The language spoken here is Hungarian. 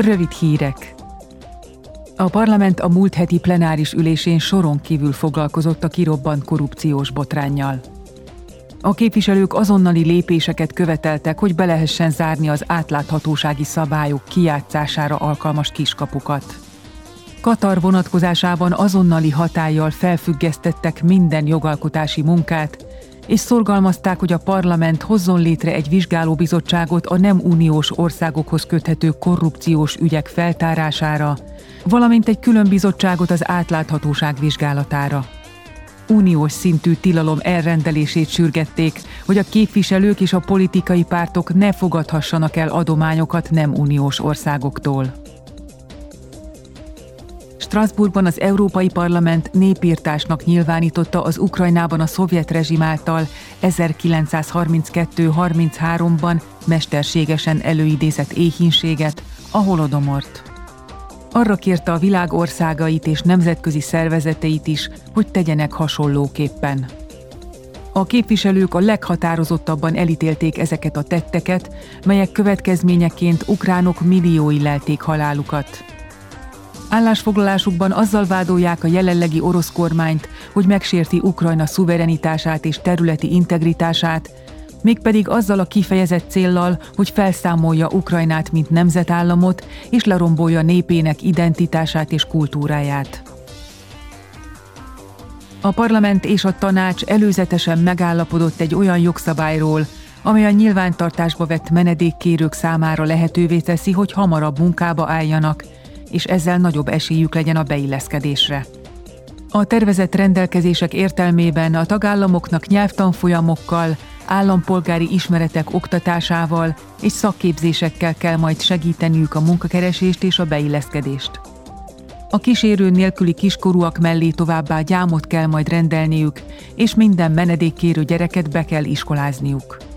Rövid hírek. A parlament a múlt heti plenáris ülésén soron kívül foglalkozott a kirobbant korrupciós botránnyal. A képviselők azonnali lépéseket követeltek, hogy be lehessen zárni az átláthatósági szabályok kijátszására alkalmas kiskapukat. Katar vonatkozásában azonnali hatállyal felfüggesztettek minden jogalkotási munkát, és szorgalmazták, hogy a parlament hozzon létre egy vizsgálóbizottságot a nem uniós országokhoz köthető korrupciós ügyek feltárására, valamint egy külön bizottságot az átláthatóság vizsgálatára. Uniós szintű tilalom elrendelését sürgették, hogy a képviselők és a politikai pártok ne fogadhassanak el adományokat nem uniós országoktól. Strasbourgban az Európai Parlament népírtásnak nyilvánította az Ukrajnában a szovjet rezsim által 1932-33-ban mesterségesen előidézett éhínséget, a holodomort. Arra kérte a világ országait és nemzetközi szervezeteit is, hogy tegyenek hasonlóképpen. A képviselők a leghatározottabban elítélték ezeket a tetteket, melyek következményeként ukránok milliói lelték halálukat. Állásfoglalásukban azzal vádolják a jelenlegi orosz kormányt, hogy megsérti Ukrajna szuverenitását és területi integritását, mégpedig azzal a kifejezett céllal, hogy felszámolja Ukrajnát, mint nemzetállamot, és lerombolja népének identitását és kultúráját. A parlament és a tanács előzetesen megállapodott egy olyan jogszabályról, amely a nyilvántartásba vett menedékkérők számára lehetővé teszi, hogy hamarabb munkába álljanak, és ezzel nagyobb esélyük legyen a beilleszkedésre. A tervezett rendelkezések értelmében a tagállamoknak nyelvtanfolyamokkal, állampolgári ismeretek oktatásával és szakképzésekkel kell majd segíteniük a munkakeresést és a beilleszkedést. A kísérő nélküli kiskorúak mellé továbbá gyámot kell majd rendelniük, és minden menedékkérő gyereket be kell iskolázniuk.